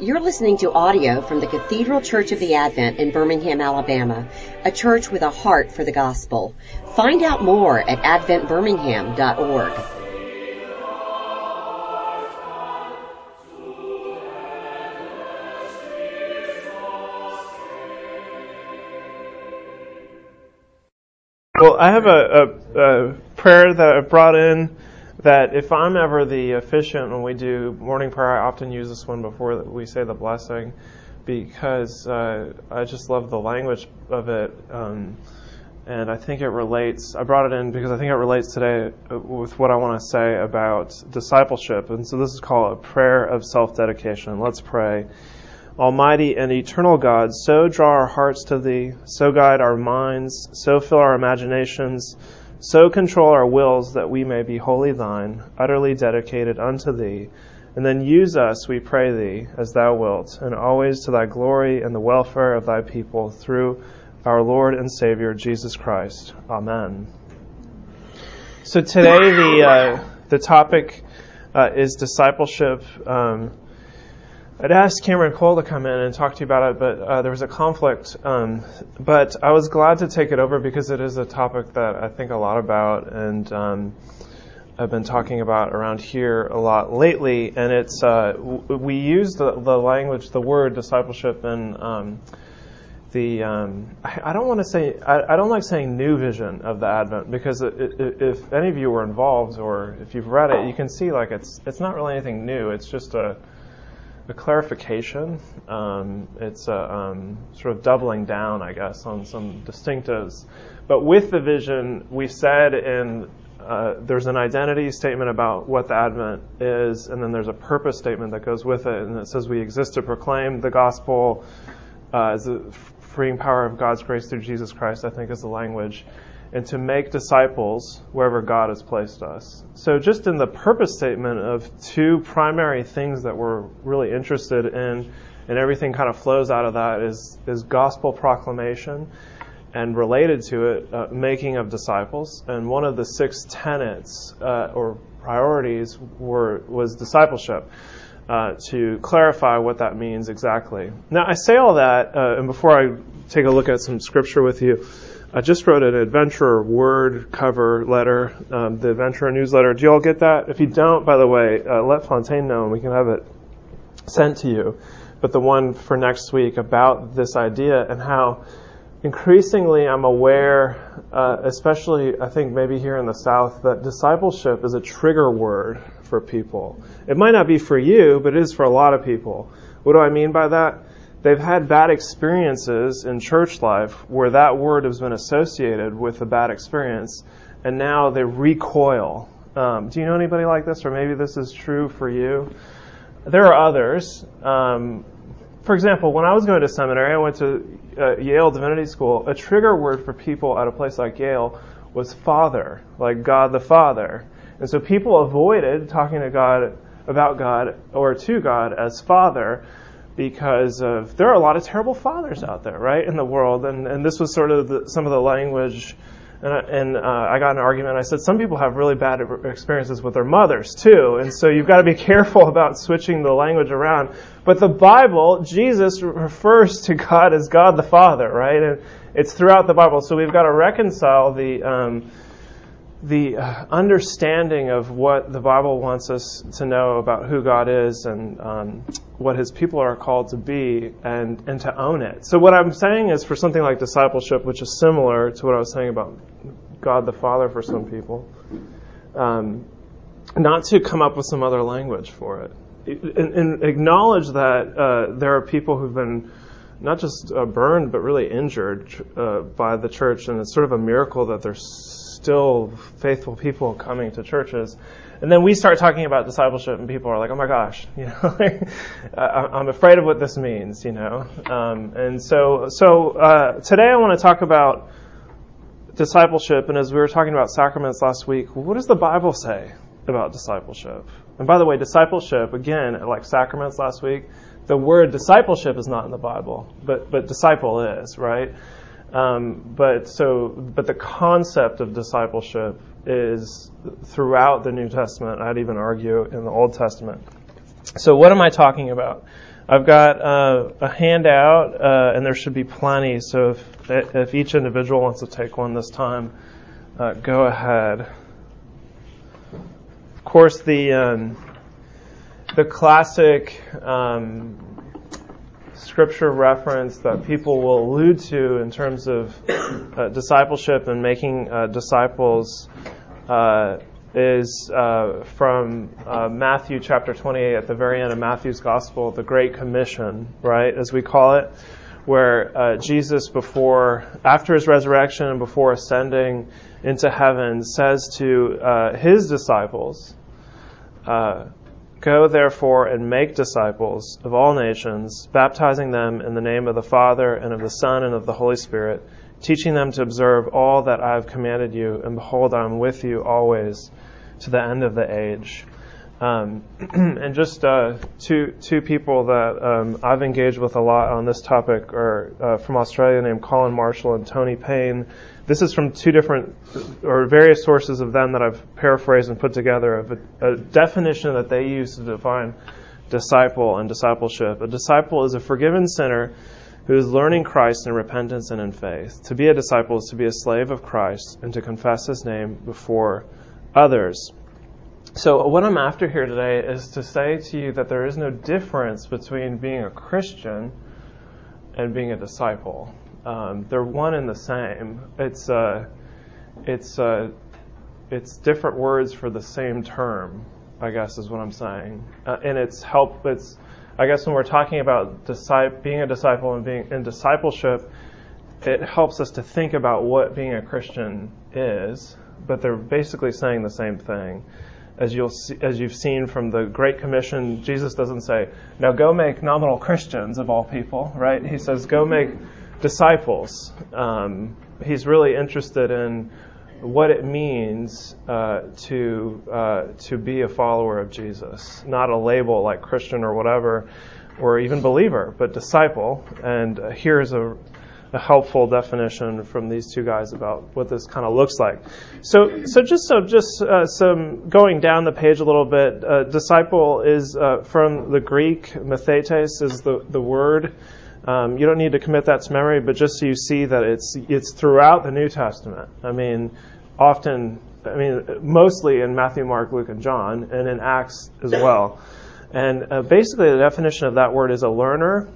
You're listening to audio from the Cathedral Church of the Advent in Birmingham, Alabama, a church with a heart for the gospel. Find out more at adventbirmingham.org. Well, I have a, a, a prayer that I brought in that if I'm ever the officiant when we do morning prayer, I often use this one before we say the blessing because uh, I just love the language of it. Um, and I think it relates. I brought it in because I think it relates today with what I want to say about discipleship. And so this is called a prayer of self dedication. Let's pray. Almighty and eternal God, so draw our hearts to Thee, so guide our minds, so fill our imaginations, so control our wills that we may be wholly Thine, utterly dedicated unto Thee. And then use us, we pray Thee, as Thou wilt, and always to Thy glory and the welfare of Thy people, through our Lord and Savior, Jesus Christ. Amen. So today the, uh, the topic uh, is discipleship. Um, I'd asked Cameron Cole to come in and talk to you about it, but uh, there was a conflict. Um, but I was glad to take it over because it is a topic that I think a lot about, and um, I've been talking about around here a lot lately. And it's uh, w- we use the, the language, the word discipleship, and um, the um, I, I, don't want to say I, I, don't like saying new vision of the Advent because it, it, if any of you were involved or if you've read it, you can see like it's it's not really anything new. It's just a a clarification. Um, it's a um, sort of doubling down, I guess, on some distinctives. But with the vision, we said in uh, there's an identity statement about what the Advent is, and then there's a purpose statement that goes with it, and it says we exist to proclaim the gospel uh, as the freeing power of God's grace through Jesus Christ. I think is the language and to make disciples wherever God has placed us. So, just in the purpose statement of two primary things that we're really interested in, and everything kind of flows out of that, is, is gospel proclamation and related to it, uh, making of disciples. And one of the six tenets uh, or priorities were, was discipleship. Uh, to clarify what that means exactly. Now, I say all that, uh, and before I take a look at some scripture with you, I just wrote an adventurer word cover letter, um, the adventurer newsletter. Do you all get that? If you don't, by the way, uh, let Fontaine know and we can have it sent to you. But the one for next week about this idea and how increasingly I'm aware, uh, especially I think maybe here in the South, that discipleship is a trigger word for people. It might not be for you, but it is for a lot of people. What do I mean by that? They've had bad experiences in church life where that word has been associated with a bad experience, and now they recoil. Um, do you know anybody like this, or maybe this is true for you? There are others. Um, for example, when I was going to seminary, I went to uh, Yale Divinity School. A trigger word for people at a place like Yale was Father, like God the Father. And so people avoided talking to God about God or to God as Father because of there are a lot of terrible fathers out there, right, in the world, and and this was sort of the, some of the language. And, I, and uh, I got an argument. I said some people have really bad experiences with their mothers too, and so you've got to be careful about switching the language around. But the Bible, Jesus refers to God as God the Father, right? And it's throughout the Bible, so we've got to reconcile the um, the uh, understanding of what the Bible wants us to know about who God is and um, what His people are called to be, and and to own it. So what I'm saying is, for something like discipleship, which is similar to what I was saying about God the Father for some people, um, not to come up with some other language for it, and, and acknowledge that uh, there are people who've been not just uh, burned but really injured uh, by the church, and it's sort of a miracle that they're still faithful people coming to churches. And then we start talking about discipleship, and people are like, "Oh my gosh, you know, I'm afraid of what this means," you know. Um, and so, so uh, today I want to talk about discipleship. And as we were talking about sacraments last week, what does the Bible say about discipleship? And by the way, discipleship again, like sacraments last week, the word discipleship is not in the Bible, but but disciple is right. Um, but so, but the concept of discipleship is throughout the New Testament. I'd even argue in the Old Testament. So, what am I talking about? I've got uh, a handout, uh, and there should be plenty. So if, if each individual wants to take one this time, uh, go ahead. Of course, the um, the classic um, scripture reference that people will allude to in terms of uh, discipleship and making uh, disciples uh, is uh, from uh, Matthew chapter 28 at the very end of Matthew's gospel, the Great Commission, right, as we call it, where uh, Jesus, before, after his resurrection and before ascending into heaven, says to his disciples, Go therefore and make disciples of all nations, baptizing them in the name of the Father and of the Son and of the Holy Spirit teaching them to observe all that I have commanded you, and behold, I am with you always to the end of the age. Um, and just uh, two two people that um, I've engaged with a lot on this topic are uh, from Australia named Colin Marshall and Tony Payne. This is from two different or various sources of them that I've paraphrased and put together of a, a definition that they use to define disciple and discipleship. A disciple is a forgiven sinner who is learning Christ in repentance and in faith. To be a disciple is to be a slave of Christ and to confess his name before others. So, what I'm after here today is to say to you that there is no difference between being a Christian and being a disciple. Um, they're one and the same. It's uh, it's uh, it's different words for the same term. I guess is what I'm saying, uh, and it's help. It's I guess when we're talking about being a disciple and being in discipleship, it helps us to think about what being a Christian is, but they're basically saying the same thing. As you'll see, as you've seen from the Great Commission, Jesus doesn't say, "Now go make nominal Christians of all people," right? He says, "Go make disciples." Um, he's really interested in what it means uh, to uh, to be a follower of Jesus, not a label like Christian or whatever, or even believer, but disciple. And uh, here's a, a, helpful definition from these two guys about what this kind of looks like. So, so just so just uh, some going down the page a little bit. Uh, disciple is uh, from the Greek. Mathetes is the the word. Um, you don't need to commit that to memory, but just so you see that it's it's throughout the New Testament. I mean, often, I mean, mostly in Matthew, Mark, Luke, and John, and in Acts as well. And uh, basically, the definition of that word is a learner,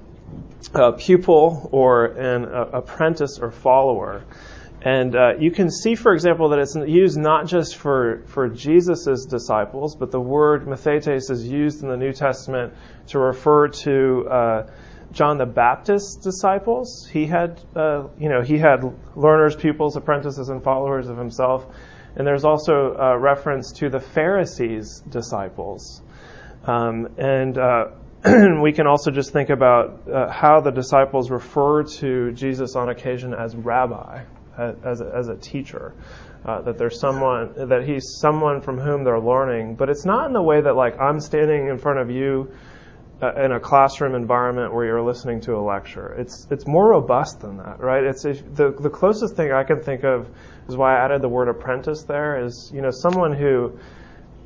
a pupil, or an uh, apprentice or follower. And uh, you can see, for example, that it's used not just for, for Jesus' disciples, but the word mathetes is used in the New Testament to refer to uh, John the Baptist's disciples. He had, uh, you know, he had learners, pupils, apprentices, and followers of himself. And there's also a reference to the Pharisees' disciples. Um, and uh, we can also just think about uh, how the disciples refer to Jesus on occasion as rabbi, as a, as a teacher. Uh, that there's someone that he's someone from whom they're learning, but it's not in the way that like I'm standing in front of you in a classroom environment where you're listening to a lecture. It's it's more robust than that, right? It's if, the the closest thing I can think of is why I added the word apprentice there is you know someone who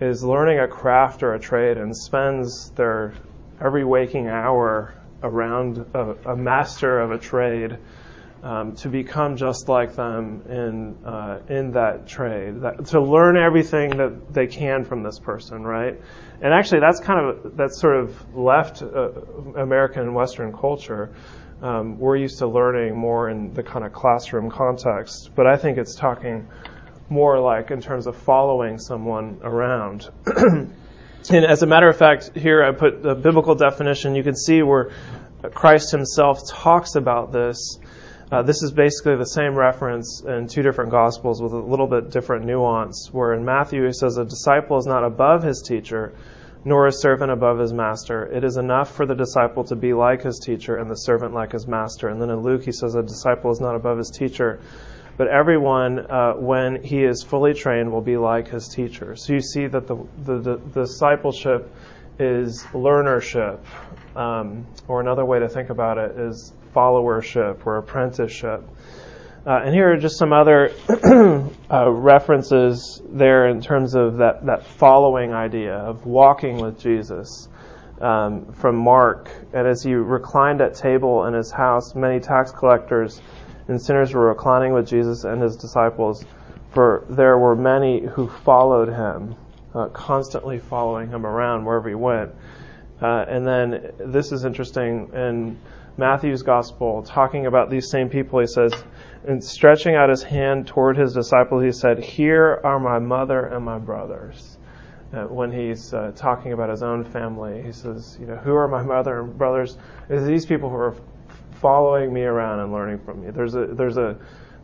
is learning a craft or a trade and spends their every waking hour around a, a master of a trade um, to become just like them in uh, in that trade, that, to learn everything that they can from this person, right? And actually, that's kind of that's sort of left uh, American and Western culture. Um, we're used to learning more in the kind of classroom context, but I think it's talking more like in terms of following someone around. and as a matter of fact, here I put the biblical definition. You can see where Christ himself talks about this uh, this is basically the same reference in two different Gospels with a little bit different nuance. Where in Matthew he says, A disciple is not above his teacher, nor a servant above his master. It is enough for the disciple to be like his teacher and the servant like his master. And then in Luke he says, A disciple is not above his teacher, but everyone, uh, when he is fully trained, will be like his teacher. So you see that the, the, the discipleship is learnership. Um, or another way to think about it is followership or apprenticeship. Uh, and here are just some other uh, references there in terms of that, that following idea of walking with Jesus. um, from Mark. And as he reclined at table in his house, many tax collectors and sinners were reclining with Jesus and his disciples, for there were many who followed him, uh, constantly following him around wherever he went. Uh, and then this is interesting in Matthew's gospel, talking about these same people, he says, and stretching out his hand toward his disciples, he said, Here are my mother and my brothers. Uh, when he's uh, talking about his own family, he says, You know, who are my mother and brothers? Is these people who are following me around and learning from me. There's a there's a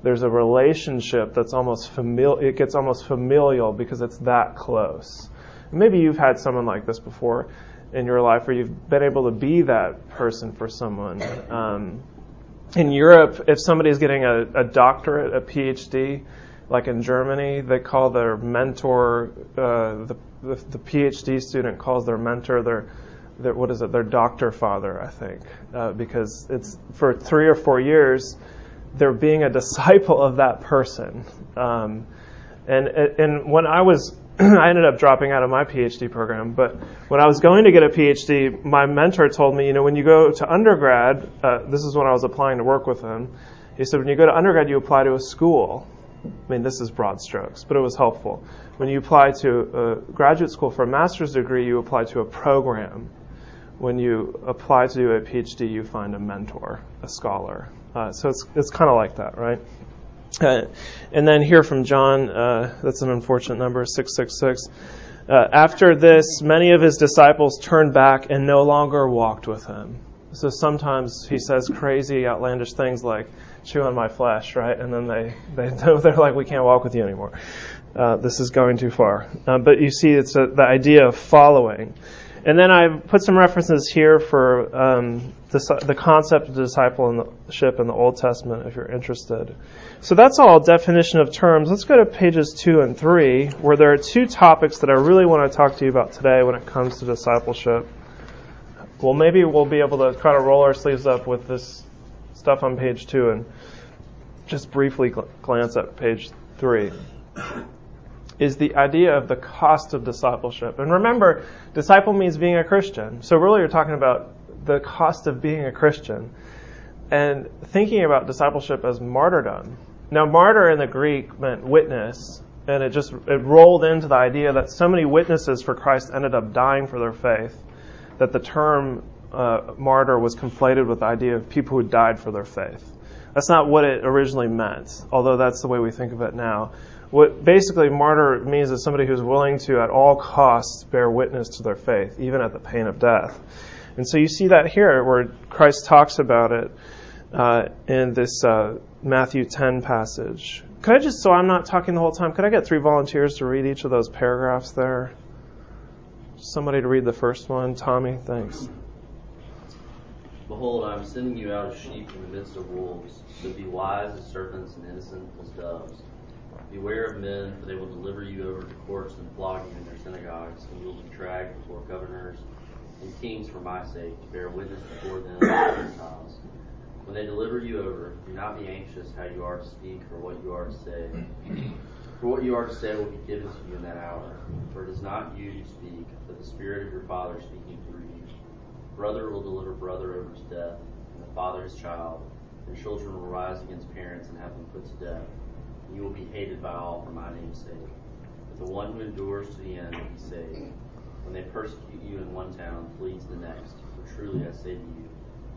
there's a relationship that's almost familial. It gets almost familial because it's that close. Maybe you've had someone like this before in your life, where you've been able to be that person for someone. Um, in Europe, if somebody's getting a, a, doctorate, a PhD, like in Germany, they call their mentor, uh, the, the, the, PhD student calls their mentor their, their, what is it, their doctor father, I think, uh, because it's for three or four years, they're being a disciple of that person. Um, and, and when I was I ended up dropping out of my PhD program. But when I was going to get a PhD, my mentor told me, you know, when you go to undergrad, uh, this is when I was applying to work with him. He said, when you go to undergrad, you apply to a school. I mean, this is broad strokes, but it was helpful. When you apply to a graduate school for a master's degree, you apply to a program. When you apply to do a PhD, you find a mentor, a scholar. Uh, so it's it's kind of like that, right? Uh, and then here from John, uh, that's an unfortunate number, 666. Uh, after this, many of his disciples turned back and no longer walked with him. So sometimes he says crazy, outlandish things like, chew on my flesh, right? And then they, they, they're like, we can't walk with you anymore. Uh, this is going too far. Uh, but you see, it's a, the idea of following. And then I've put some references here for um, the, the concept of discipleship in the Old Testament if you're interested. So that's all definition of terms. Let's go to pages two and three, where there are two topics that I really want to talk to you about today when it comes to discipleship. Well, maybe we'll be able to kind of roll our sleeves up with this stuff on page two and just briefly gl- glance at page three is the idea of the cost of discipleship. And remember, disciple means being a Christian. So really you're talking about the cost of being a Christian and thinking about discipleship as martyrdom. Now, martyr in the Greek meant witness, and it just it rolled into the idea that so many witnesses for Christ ended up dying for their faith that the term uh, martyr was conflated with the idea of people who died for their faith. That's not what it originally meant, although that's the way we think of it now. What basically martyr means is somebody who's willing to, at all costs, bear witness to their faith, even at the pain of death. And so you see that here, where Christ talks about it uh, in this uh, Matthew 10 passage. Could I just, so I'm not talking the whole time, could I get three volunteers to read each of those paragraphs there? Somebody to read the first one. Tommy, thanks. Behold, I am sending you out as sheep in the midst of wolves. So be wise as serpents and innocent as doves. Beware of men, for they will deliver you over to courts and flog you in their synagogues, and you will be dragged before governors and kings for my sake, to bear witness before them the Gentiles. When they deliver you over, do not be anxious how you are to speak or what you are to say. For what you are to say will be given to you in that hour. For it is not you who speak, but the Spirit of your Father speaking through you. Brother will deliver brother over to death, and the father his child, and children will rise against parents and have them put to death you will be hated by all for my name's sake. But the one who endures to the end will be saved. When they persecute you in one town, flee to the next. For truly I say to you,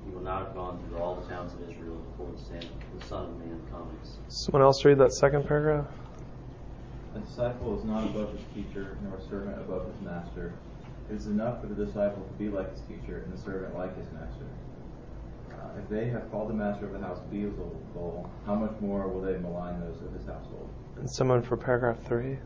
you will not have gone through all the towns of Israel before the Son of Man comes. Someone else read that second paragraph? A disciple is not above his teacher, nor a servant above his master. It is enough for the disciple to be like his teacher, and the servant like his master. Uh, if they have called the master of the house Beelzebul, how much more will they malign those of his household? And someone for paragraph three.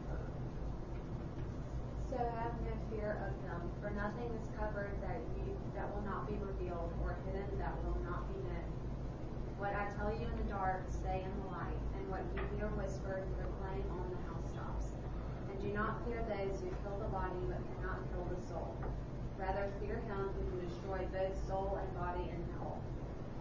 So have no fear of them, for nothing is covered that you that will not be revealed, or hidden that will not be known. What I tell you in the dark, say in the light, and what you hear whispered, proclaim on the housetops. And do not fear those who kill the body but cannot kill the soul. Rather fear him who can destroy both soul and body in hell.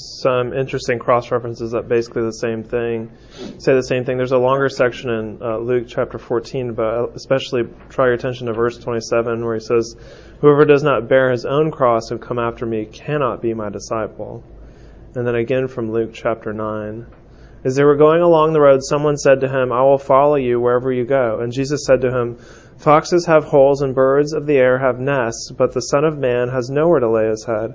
some interesting cross references that basically the same thing say the same thing. There's a longer section in uh, Luke chapter 14, but especially draw your attention to verse 27 where he says, "Whoever does not bear his own cross and come after me cannot be my disciple." And then again from Luke chapter 9. As they were going along the road, someone said to him, I will follow you wherever you go. And Jesus said to him, Foxes have holes and birds of the air have nests, but the Son of Man has nowhere to lay his head.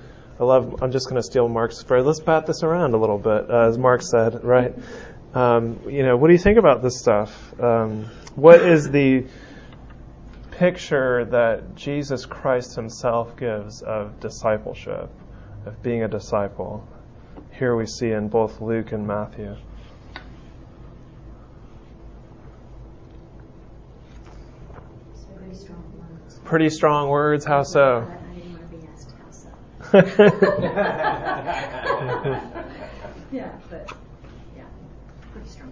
I love. I'm just going to steal Mark's phrase. Let's bat this around a little bit, uh, as Mark said, right? Um, you know, what do you think about this stuff? Um, what is the picture that Jesus Christ Himself gives of discipleship, of being a disciple? Here we see in both Luke and Matthew. Pretty strong words. Pretty strong words. How so? But I didn't want to be asked how so. Yeah, but, yeah, pretty strong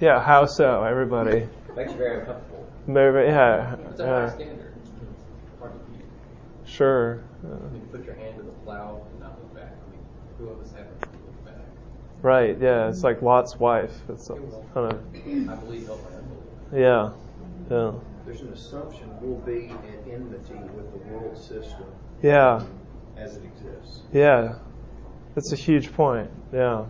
yeah. How so? Everybody. Makes you very uncomfortable. Maybe. Yeah. It's a high uh, standard. Hard sure. I mean, put your hand to the plow and not look back. I mean, who of us haven't looked back? Right. Yeah. It's like Lot's wife. It's kind of. I believe, help my unbelief. Yeah. Yeah. There's an assumption we'll be at enmity with the world system Yeah. As it exists. Yeah. That's a huge point. Yeah.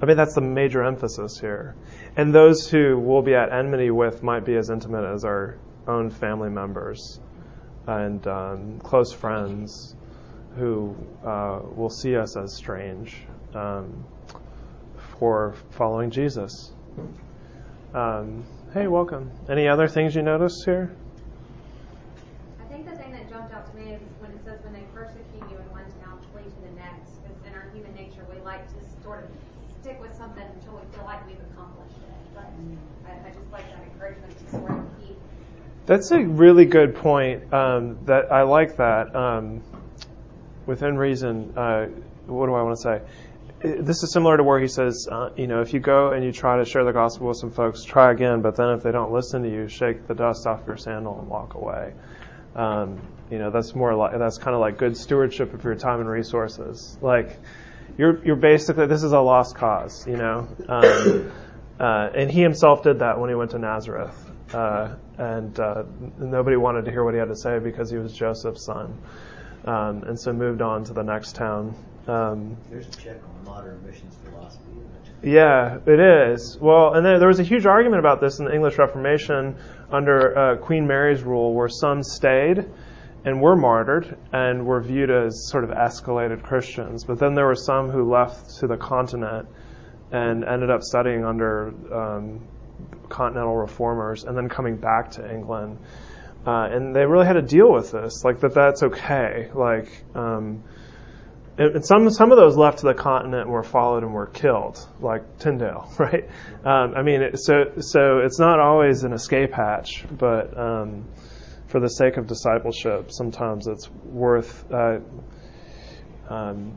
I mean, that's the major emphasis here. And those who we'll be at enmity with might be as intimate as our own family members and um, close friends who uh, will see us as strange um, for following Jesus. Um, hey, welcome. Any other things you noticed here? I think the thing that jumped out to me is when it says when they persecute you in one town, flee to the next. Because in our human nature, we like to sort of stick with something until we feel like we've accomplished it. But I, I just like that encouragement to sort of keep. That's a really good point. Um, that I like that. Um, within reason, uh, what do I want to say? This is similar to where he says, uh, you know, if you go and you try to share the gospel with some folks, try again. But then if they don't listen to you, shake the dust off your sandal and walk away. Um, you know, that's more like that's kind of like good stewardship of your time and resources. Like, you're you're basically this is a lost cause. You know. Um, uh, and he himself did that when he went to Nazareth. Uh, and uh, nobody wanted to hear what he had to say because he was Joseph's son. Um, and so moved on to the next town. Um, There's a check on modern missions philosophy, yeah, it is. Well, and then there was a huge argument about this in the English Reformation under uh, Queen Mary's rule, where some stayed and were martyred and were viewed as sort of escalated Christians. But then there were some who left to the continent and ended up studying under um, continental reformers and then coming back to England. Uh, and they really had to deal with this, like that that's okay. Like, um, and some some of those left to the continent were followed and were killed, like Tyndale, right? Um, I mean, so so it's not always an escape hatch, but um, for the sake of discipleship, sometimes it's worth uh, um,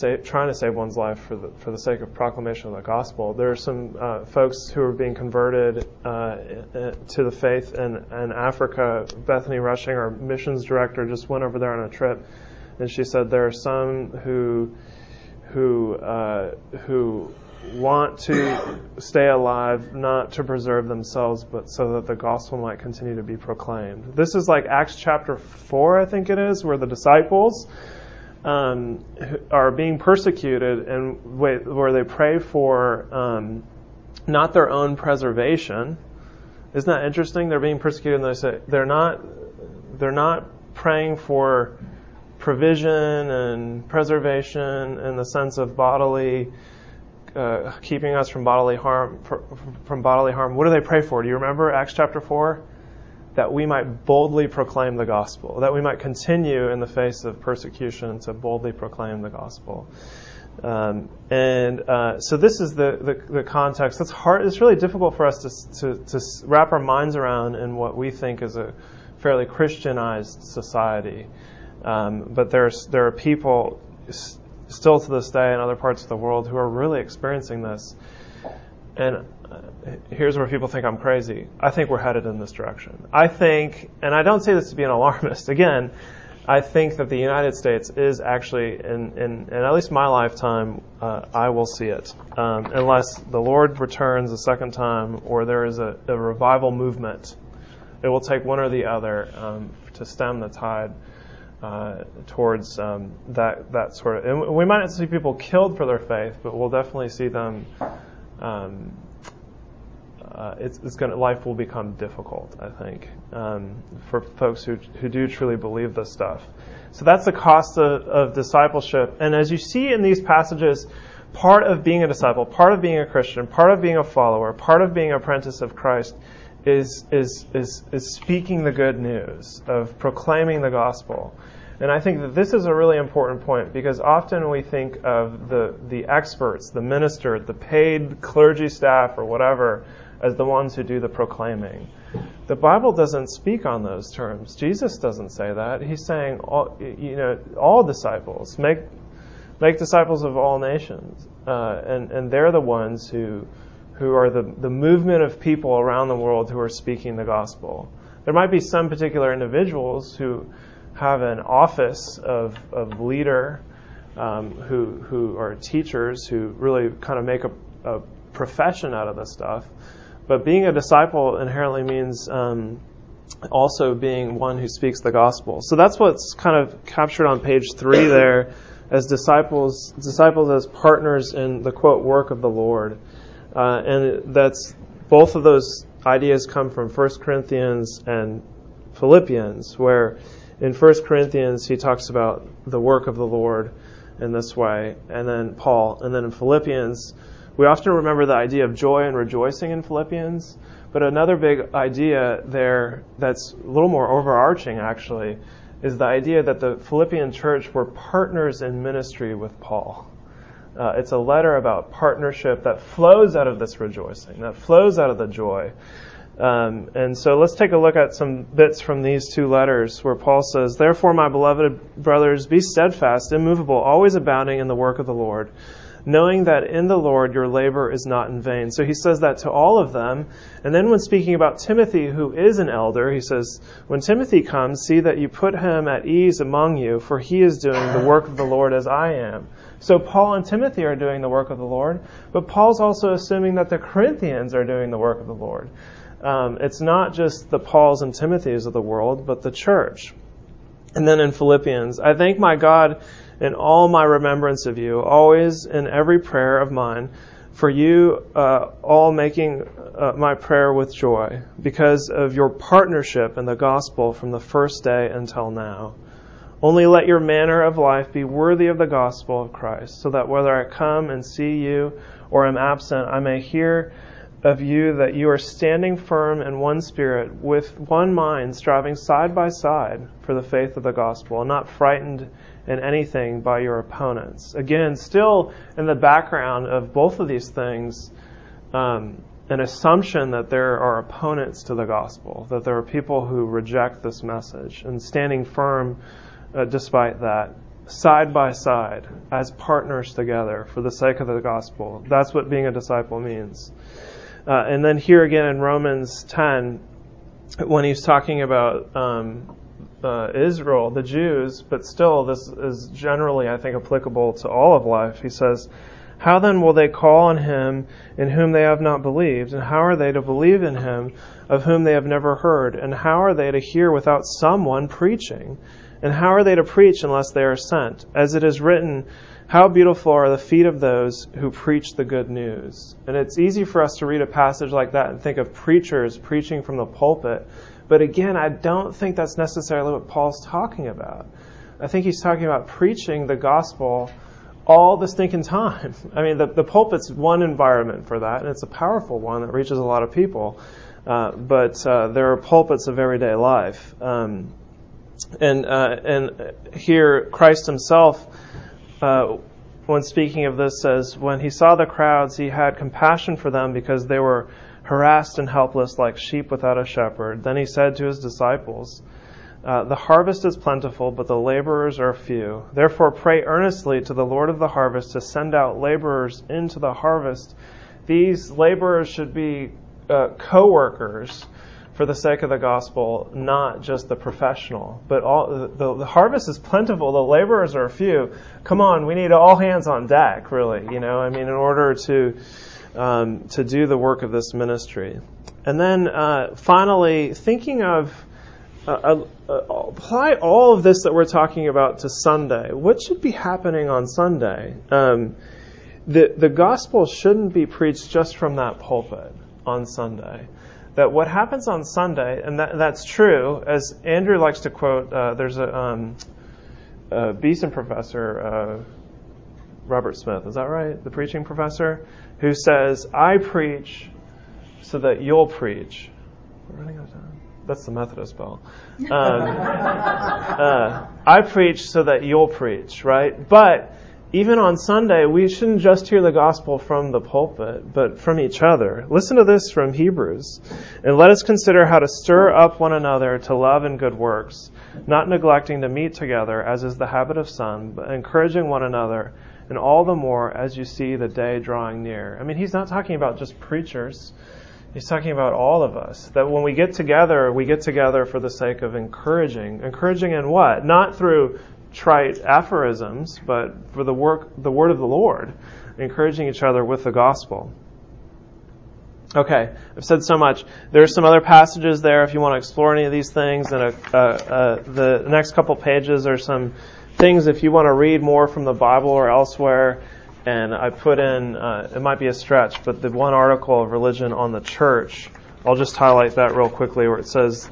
sa- trying to save one's life for the for the sake of proclamation of the gospel. There are some uh, folks who are being converted uh, to the faith in, in Africa. Bethany Rushing, our missions director, just went over there on a trip, and she said there are some who who uh, who want to stay alive, not to preserve themselves, but so that the gospel might continue to be proclaimed. This is like Acts chapter four, I think it is, where the disciples um, are being persecuted and where they pray for um, not their own preservation. Isn't that interesting? They're being persecuted and they say they're not they're not praying for provision and preservation in the sense of bodily, uh, keeping us from bodily harm, from bodily harm. What do they pray for? Do you remember Acts chapter 4? That we might boldly proclaim the gospel, that we might continue in the face of persecution to boldly proclaim the gospel. Um, and uh, so this is the, the, the, context. It's hard. It's really difficult for us to, to, to wrap our minds around in what we think is a fairly Christianized society. Um, but there's there are people still to this day in other parts of the world who are really experiencing this. And here's where people think I'm crazy. I think we're headed in this direction. I think, and I don't say this to be an alarmist. Again, I think that the United States is actually, in, in, in at least my lifetime, uh, I will see it. Um, unless the Lord returns a second time or there is a, a, revival movement. It will take one or the other um, to stem the tide uh, towards um, that, that sort of. And we might not see people killed for their faith, but we'll definitely see them um, uh, it's, it's going life will become difficult, I think, um, for folks who, who do truly believe this stuff. So that's the cost of, of discipleship. And as you see in these passages, part of being a disciple, part of being a Christian, part of being a follower, part of being an apprentice of Christ is, is, is, is speaking the good news, of proclaiming the gospel. And I think that this is a really important point because often we think of the, the experts, the minister, the paid clergy staff or whatever as the ones who do the proclaiming. The Bible doesn't speak on those terms. Jesus doesn't say that. He's saying, all, you know, all disciples make make disciples of all nations, uh, and and they're the ones who who are the the movement of people around the world who are speaking the gospel. There might be some particular individuals who have an office of of leader, um, who who are teachers who really kind of make a, a profession out of this stuff. But being a disciple inherently means um, also being one who speaks the gospel. So that's what's kind of captured on page three there as disciples, disciples as partners in the quote work of the Lord. Uh, and that's both of those ideas come from 1 Corinthians and Philippians, where in 1 Corinthians he talks about the work of the Lord in this way, and then Paul, and then in Philippians we often remember the idea of joy and rejoicing in Philippians, but another big idea there that's a little more overarching actually is the idea that the Philippian church were partners in ministry with Paul. Uh, it's a letter about partnership that flows out of this rejoicing, that flows out of the joy. Um, and so let's take a look at some bits from these two letters where Paul says, Therefore, my beloved brothers, be steadfast, immovable, always abounding in the work of the Lord knowing that in the Lord your labor is not in vain. So he says that to all of them. And then when speaking about Timothy, who is an elder, he says, When Timothy comes, see that you put him at ease among you, for he is doing the work of the Lord as I am. So Paul and Timothy are doing the work of the Lord, but Paul's also assuming that the Corinthians are doing the work of the Lord. Um, it's not just the Pauls and Timothys of the world, but the church. And then in Philippians, I thank my God in all my remembrance of you, always in every prayer of mine, for you uh, all making uh, my prayer with joy, because of your partnership in the gospel from the first day until now. Only let your manner of life be worthy of the gospel of Christ, so that whether I come and see you or am absent, I may hear of you that you are standing firm in one spirit, with one mind, striving side by side for the faith of the gospel, and not frightened in anything by your opponents. Again, still in the background of both of these things, um, an assumption that there are opponents to the gospel, that there are people who reject this message, and standing firm uh, despite that, side by side, as partners together for the sake of the gospel. That's what being a disciple means. Uh, and then here again in Romans 10, when he's talking about um, uh, Israel, the Jews, but still, this is generally, I think, applicable to all of life. He says, How then will they call on him in whom they have not believed? And how are they to believe in him of whom they have never heard? And how are they to hear without someone preaching? And how are they to preach unless they are sent? As it is written, how beautiful are the feet of those who preach the good news. And it's easy for us to read a passage like that and think of preachers preaching from the pulpit. But again, I don't think that's necessarily what Paul's talking about. I think he's talking about preaching the gospel all the stinking time. I mean, the, the pulpit's one environment for that, and it's a powerful one that reaches a lot of people. Uh, but uh, there are pulpits of everyday life. Um, and, uh, and here, Christ himself, uh, when speaking of this, says, When he saw the crowds, he had compassion for them because they were harassed and helpless like sheep without a shepherd. Then he said to his disciples, uh, the harvest is plentiful, but the laborers are few. Therefore, pray earnestly to the Lord of the harvest to send out laborers into the harvest. These laborers should be uh, co workers for the sake of the gospel, not just the professional. But all, the, the harvest is plentiful, the laborers are few. Come on, we need all hands on deck, really. You know, I mean, in order to um, to do the work of this ministry. And then uh, finally, thinking of uh, uh, apply all of this that we're talking about to Sunday. What should be happening on Sunday? Um, the the gospel shouldn't be preached just from that pulpit on Sunday. That what happens on Sunday, and that, that's true, as Andrew likes to quote. Uh, there's a, um, a Beeson professor, uh, Robert Smith. Is that right? The preaching professor who says, "I preach so that you'll preach." We're running out of time that's the Methodist bell. Um, uh, I preach so that you'll preach, right? But even on Sunday, we shouldn't just hear the gospel from the pulpit, but from each other. Listen to this from Hebrews. And let us consider how to stir up one another to love and good works, not neglecting to meet together, as is the habit of some, but encouraging one another, and all the more as you see the day drawing near. I mean, he's not talking about just preachers. He's talking about all of us. That when we get together, we get together for the sake of encouraging. Encouraging in what? Not through trite aphorisms, but for the work, the word of the Lord, encouraging each other with the gospel. Okay, I've said so much. There are some other passages there if you want to explore any of these things. And the next couple pages are some things if you want to read more from the Bible or elsewhere and I put in, uh, it might be a stretch, but the one article of religion on the church, I'll just highlight that real quickly where it says,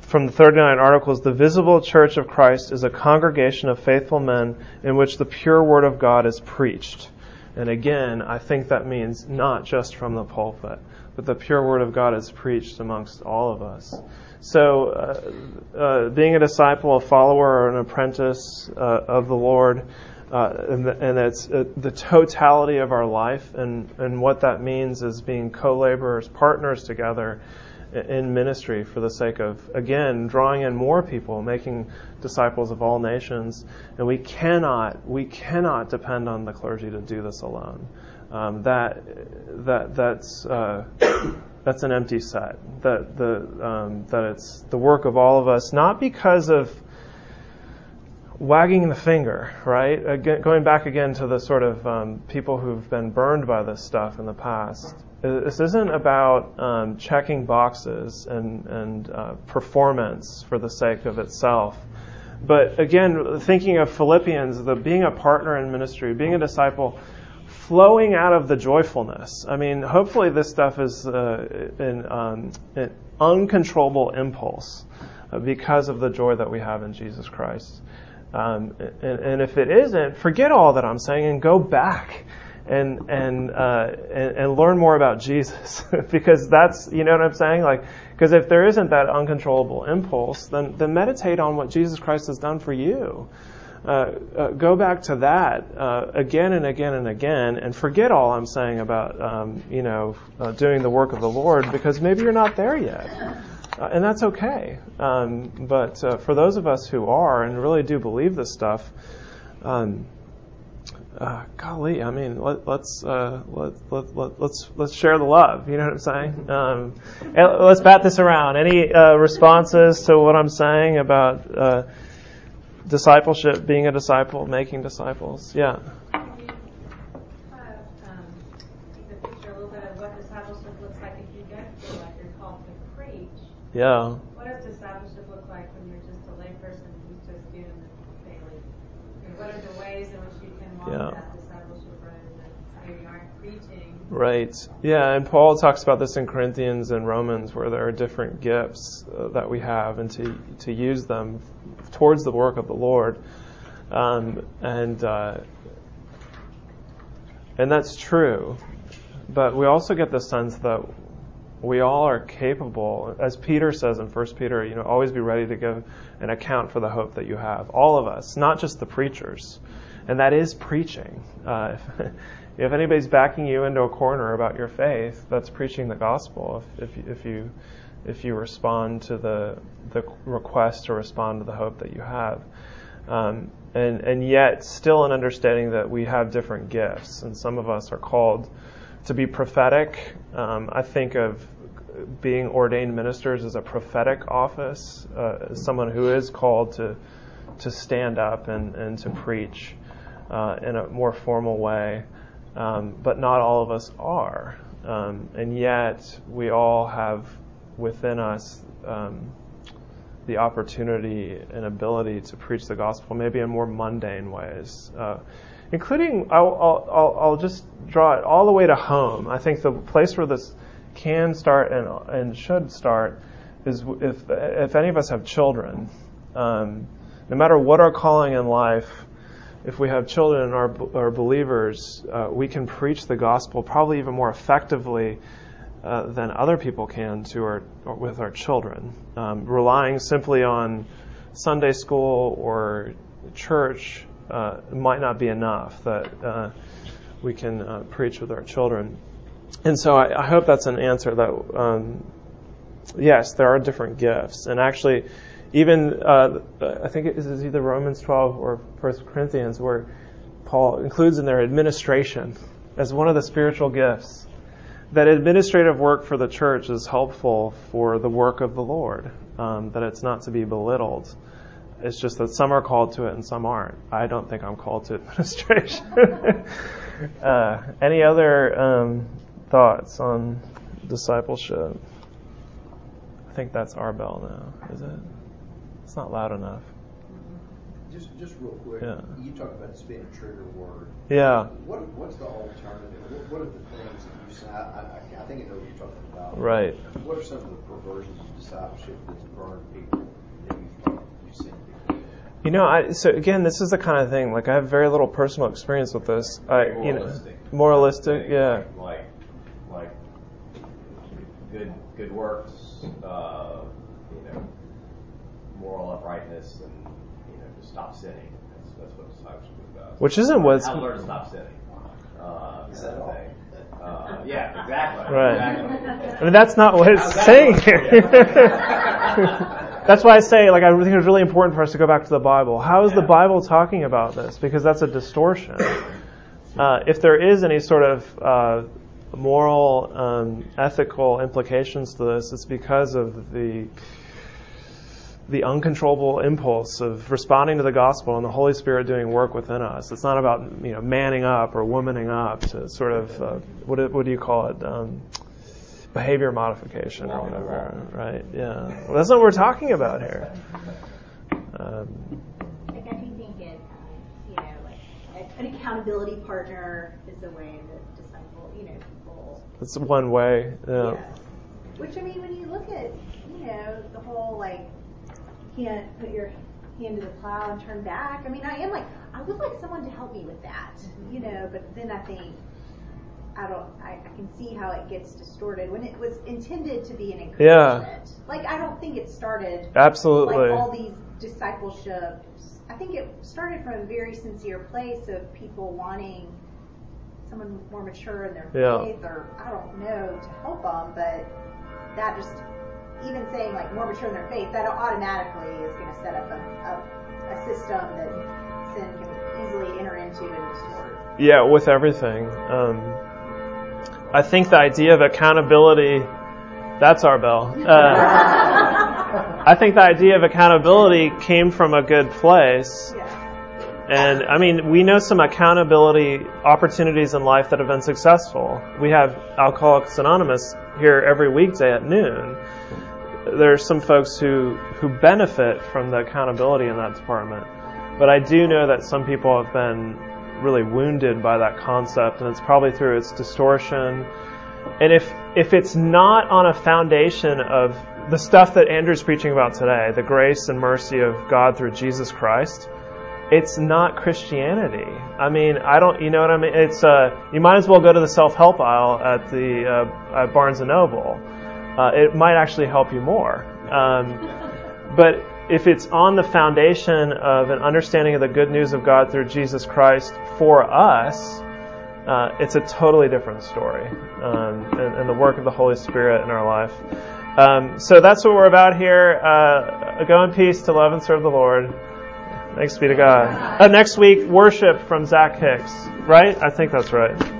from the 39 articles, the visible church of Christ is a congregation of faithful men in which the pure word of God is preached. And again, I think that means not just from the pulpit, but the pure word of God is preached amongst all of us. So, uh, uh, being a disciple, a follower, or an apprentice uh, of the Lord, uh, and, and it's uh, the totality of our life, and, and what that means is being co-laborers, partners together in ministry for the sake of, again, drawing in more people, making disciples of all nations. And we cannot, we cannot depend on the clergy to do this alone. Um, that, that, that's, uh, that's an empty set. That, the, um, that it's the work of all of us, not because of wagging the finger, right? Again, going back again to the sort of um, people who've been burned by this stuff in the past. This isn't about um, checking boxes and, and uh, performance for the sake of itself. But again, thinking of Philippians, the being a partner in ministry, being a disciple, flowing out of the joyfulness. I mean, hopefully this stuff is uh, an, um, an uncontrollable impulse uh, because of the joy that we have in Jesus Christ. Um, and, and, if it isn't, forget all that I'm saying and go back and and uh, and, and, learn more about Jesus because that's you know what I'm saying like because if there isn't that uncontrollable impulse, then then meditate on what Jesus Christ has done for you. Uh, uh, go back to that uh, again and again and again, and forget all I'm saying about um, you know doing the work of the Lord because maybe you're not there yet. Uh, and that's okay. Um, but uh, for those of us who are and really do believe this stuff, um, uh, golly, I mean, let, us let, let, let, let's let's share the love. You know what I'm saying? Um, let's bat this around. Any responses to what I'm saying about discipleship, being a disciple, making disciples? Yeah. Yeah. What does discipleship look like when you're just a layperson who's just doing the daily? what are the ways in which you can walk yeah. that discipleship road that maybe aren't preaching, Right. Yeah, and Paul talks about this in Corinthians and Romans, where there are different gifts uh, that we have, and to to use them towards the work of the Lord, um, and uh, and that's true. But we also get the sense that we all are capable, as Peter says in First Peter, you know, always be ready to give an account for the hope that you have. All of us, not just the preachers. And that is preaching. Uh, if, anybody's backing you into a corner about your faith, that's preaching the gospel. If, if, if you if you respond to the the request to respond to the hope that you have, um, and and yet still an understanding that we have different gifts, and some of us are called to be prophetic. Um, I think of being ordained ministers as a prophetic office, uh, as someone who is called to to stand up and, and to preach uh, in a more formal way. Um, but not all of us are. Um, and yet, we all have within us um, the opportunity and ability to preach the gospel, maybe in more mundane ways. Uh, including I'll, I'll, I'll just draw it all the way to home. I think the place where this can start and, and should start is if, if any of us have children, um, no matter what our calling in life, if we have children and are, are believers, uh, we can preach the gospel probably even more effectively uh, than other people can to our, with our children. Um, relying simply on Sunday school or church uh, might not be enough that uh, we can uh, preach with our children. And so I, I hope that's an answer that, um, yes, there are different gifts. And actually, even, uh, I think it is either Romans 12 or 1 Corinthians where Paul includes in their administration as one of the spiritual gifts. That administrative work for the church is helpful for the work of the Lord, um, that it's not to be belittled. It's just that some are called to it and some aren't. I don't think I'm called to administration. uh, any other um, thoughts on discipleship? I think that's our bell now, is it? It's not loud enough. Just, just real quick. Yeah. You talked about spin trigger word. Yeah. What, what's the alternative? What, what are the things that you say? I, I, I think I know what you're talking about. Right. What are some of the perversions of discipleship that's burned people that you've, you've seen people? You know, I, so again, this is the kind of thing. Like, I have very little personal experience with this. I, you know, Moralistic. moralistic, yeah. Like, like good, good works, uh, moral and you know, to stop sinning. That's, that's what discipleship is about. Which isn't what's How to learn to stop sinning. Uh, is that all? Uh, yeah, exactly. Right. Exactly. I mean, that's not what it's How's that saying here. that's why I say, like, I think it's really important for us to go back to the Bible. How is the Bible talking about this? Because that's a distortion. Uh, if there is any sort of uh, moral, um, ethical implications to this, it's because of the the uncontrollable impulse of responding to the gospel and the Holy Spirit doing work within us. It's not about you know manning up or womaning up to sort of uh, what do- what do you call it? Um, behavior modification or whatever, right? Yeah, well, that's not what we're talking about here. Um, Like I do think it, you know, like an accountability partner is a way that disciple, you know, people. it's one way. Yeah. Yes. Which I mean, when you look at, you know, the whole like, can't put your hand to the plow and turn back. I mean, I am like, I would like someone to help me with that, mm-hmm. you know. But then I think, I don't, I, I can see how it gets distorted when it was intended to be an encouragement. Yeah. Like I don't think it started Absolutely. like all these discipleships. I think it started from a very sincere place of people wanting someone more mature in their Yeah. faith, or I don't know, to help them. But that just, even saying like more mature in their faith, that automatically is going to set up a, a, a system that sin can easily enter into and distort. Yeah, with everything. Um, I think the idea of accountability, that's our bell. Uh, I think the idea of accountability came from a good place. And I mean, we know some accountability opportunities in life that have been successful. We have Alcoholics Anonymous here every weekday at noon. There are some folks who, who benefit from the accountability in that department. But I do know that some people have been really wounded by that concept, and it's probably through its distortion. And if if it's not on a foundation of the stuff that Andrew's preaching about today, the grace and mercy of God through Jesus Christ, it's not Christianity. I mean, I don't, you know what I mean? It's uh, you might as well go to the self-help aisle at the uh, at Barnes and Noble. Uh, it might actually help you more. Um, but if it's on the foundation of an understanding of the good news of God through Jesus Christ for us, uh, it's a totally different story, um, and, and, the work of the Holy Spirit in our life. Um, so that's what we're about here. Uh, go in peace to love and serve the Lord. Thanks be to God. Uh, next week, worship from Zach Hicks, right? I think that's right.